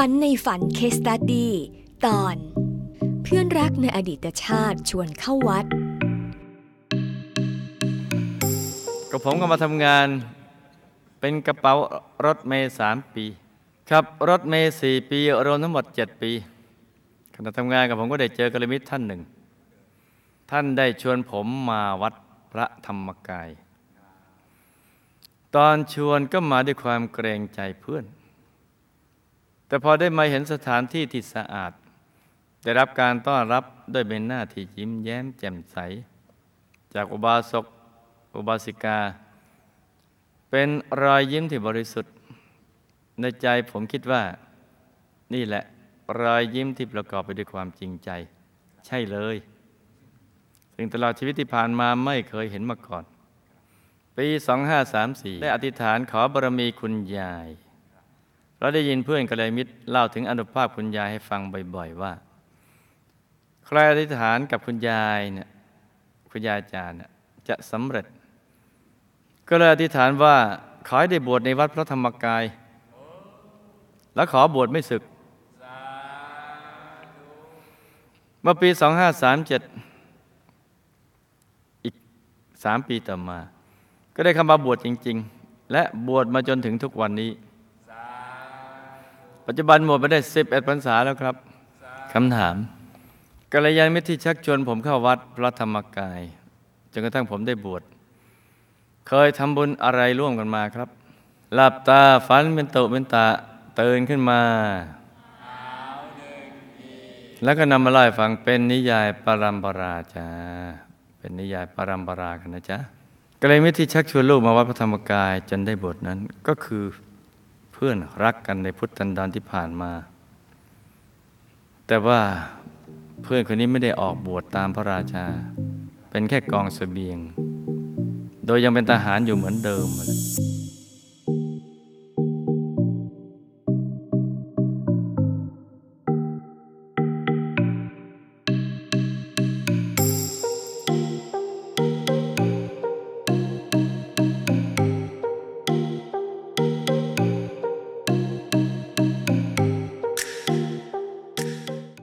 ฝันในฝันเคสตัดดีตอน เพื่อนรักในอดีตชาติชวนเข้าวัดก็ผมก็มาทำงาน เป็นกระเป๋ารถเมย์สามปีครับรถเมย์สี่ปี รวมทั้งหมดเจ็ดปีขณะทำงานกับผมก็ได้เจอกระมิตรท่านหนึ่ง ท่านได้ชวนผมมาวัดพระธรรมกาย ตอนชวนก็มาด้วยความเกรงใจเพื่อน แต่พอได้มาเห็นสถานที่ที่สะอาด ได้รับการต้อนรับด้วยเป็นหน้าที่ยิ้มแย้มแจ่มใส จากอุบาสกอุบาสิกา เป็นรอยยิ้มที่บริสุทธิ์ ในใจผมคิดว่า นี่แหละรอยยิ้มที่ประกอบไปด้วยความจริงใจ ใช่เลยซึ่งตลอดชีวิตที่ผ่านมาไม่เคยเห็นมาก่อน ปี 2534 ได้อธิษฐานขอบารมีคุณยาย เราได้ยินเพื่อนกัลยาณมิตรเล่าถึงอนุภาพคุณยายให้ฟังบ่อย ๆ ว่า ใครอธิษฐานกับคุณยายเนี่ยคุณยายอาจารย์เนี่ยจะสำเร็จ ก็เลยอธิษฐานว่าขอให้ได้บวชในวัดพระธรรมกาย แล้วขอบวชไม่ศึก เมื่อปี 2537 อีกสามปีต่อมา ก็ได้เข้ามาบวชจริง ๆ และบวชมาจนถึงทุกวันนี้ ปัจจุบันหมดไปได้11พรรษาแล้วครับคำถามกัลยาณมิตรที่ชักชวนผมเข้าวัดพระธรรมกายจนกระทั่งผมได้บวชเคยทำบุญอะไรร่วมกันมาครับ หลับตาฝันเป็นตุเป็นตาเตื่นขึ้นมา แล้วก็นำมาเล่าให้ฟังเป็นนิยายปรัมปราจ้าเป็นนิยายปรัมปรากันนะจ๊ะก็เลยมิตรที่ชักชวนลูกมาวัดพระธรรมกายจนได้บทนั้นก็คือ เพื่อนรักกันในพุทธันดรที่ผ่านมา แต่ว่าเพื่อนคนนี้ไม่ได้ออกบวชตามพระราชา เป็นแค่กองสเสบียง โดยยังเป็นทหารอยู่เหมือนเดิม